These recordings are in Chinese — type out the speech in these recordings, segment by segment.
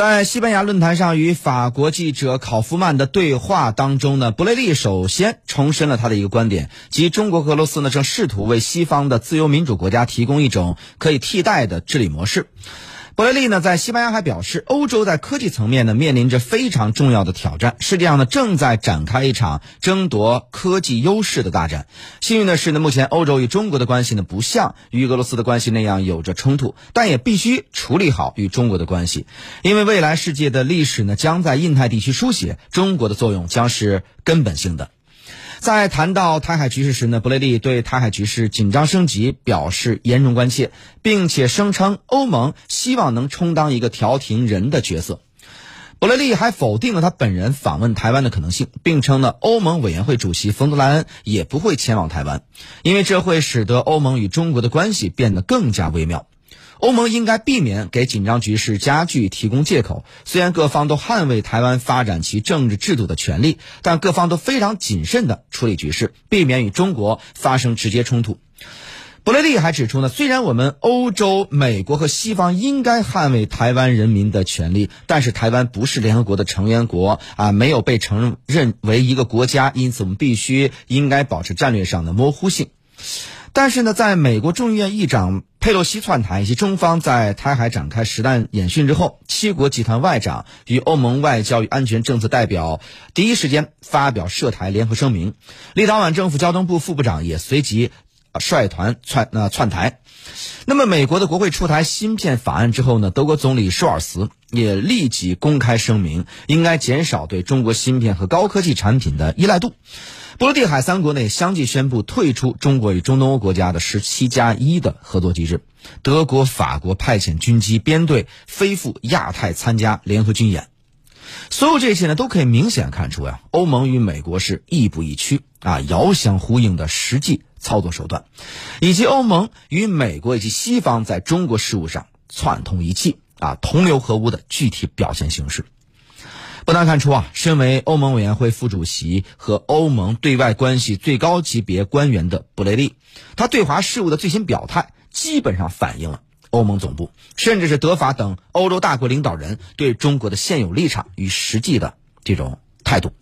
在西班牙论坛上与法国记者考夫曼的对话当中呢，布雷利首先重申了他的一个观点，即中国俄罗斯呢正试图为西方的自由民主国家提供一种可以替代的治理模式。伯雷利呢，在西班牙还表示，欧洲在科技层面呢面临着非常重要的挑战，世界上呢正在展开一场争夺科技优势的大战。幸运的是呢，目前欧洲与中国的关系呢不像与俄罗斯的关系那样有着冲突，但也必须处理好与中国的关系，因为未来世界的历史呢将在印太地区书写，中国的作用将是根本性的。在谈到台海局势时呢，布雷利对台海局势紧张升级表示严重关切，并且声称欧盟希望能充当一个调停人的角色。布雷利还否定了他本人访问台湾的可能性，并称呢，欧盟委员会主席冯德莱恩也不会前往台湾，因为这会使得欧盟与中国的关系变得更加微妙。欧盟应该避免给紧张局势加剧提供借口。虽然各方都捍卫台湾发展其政治制度的权利，但各方都非常谨慎地处理局势，避免与中国发生直接冲突。布雷利还指出呢，虽然我们欧洲、美国和西方应该捍卫台湾人民的权利，但是台湾不是联合国的成员国啊，没有被承认为一个国家，因此我们必须应该保持战略上的模糊性。但是呢，在美国众议院议长佩洛西窜台以及中方在台海展开实弹演训之后，七国集团外长与欧盟外交与安全政策代表第一时间发表涉台联合声明。立陶宛政府交通部副部长也随即啊率团窜呃窜台。那么，美国的国会出台芯片法案之后呢，德国总理舒尔茨也立即公开声明，应该减少对中国芯片和高科技产品的依赖度。波罗的海三国内相继宣布退出中国与中东欧国家的十七加一的合作机制。德国、法国派遣军机编队飞赴亚太参加联合军演。所有这些呢，都可以明显看出呀，欧盟与美国是亦步亦趋啊，遥相呼应的实际操作手段，以及欧盟与美国以及西方在中国事务上串通一气啊，同流合污的具体表现形式。不难看出啊，身为欧盟委员会副主席和欧盟对外关系最高级别官员的布雷利，他对华事务的最新表态，基本上反映了欧盟总部，甚至是德法等欧洲大国领导人对中国的现有立场与实际的这种态度。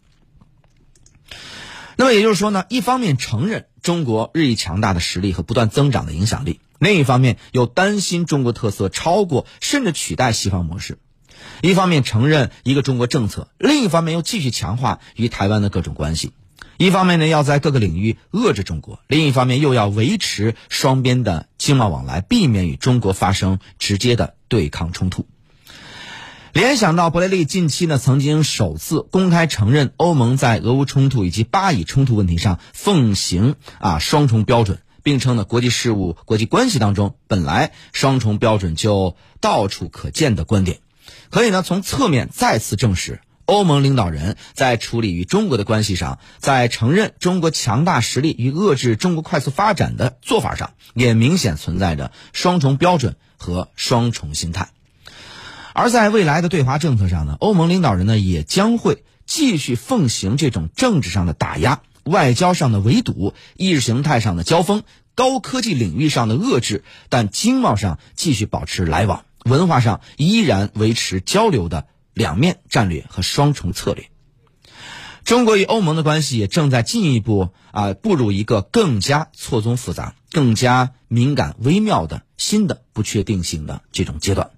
那么也就是说呢，一方面承认中国日益强大的实力和不断增长的影响力，另一方面又担心中国特色超过甚至取代西方模式。一方面承认一个中国政策，另一方面又继续强化与台湾的各种关系；一方面呢要在各个领域遏制中国，另一方面又要维持双边的经贸往来，避免与中国发生直接的对抗冲突。联想到伯雷利近期呢曾经首次公开承认欧盟在俄乌冲突以及巴以冲突问题上奉行啊双重标准，并称呢国际事务、国际关系当中本来双重标准就到处可见的观点。可以呢，从侧面再次证实，欧盟领导人在处理与中国的关系上，在承认中国强大实力与遏制中国快速发展的做法上，也明显存在着双重标准和双重心态。而在未来的对华政策上呢，欧盟领导人呢也将会继续奉行这种政治上的打压、外交上的围堵、意识形态上的交锋、高科技领域上的遏制，但经贸上继续保持来往。文化上依然维持交流的两面战略和双重策略。中国与欧盟的关系也正在进一步啊步入一个更加错综复杂、更加敏感微妙的新的不确定性的这种阶段。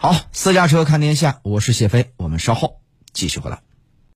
好，私家车看天下，我是谢飞，我们稍后继续回来。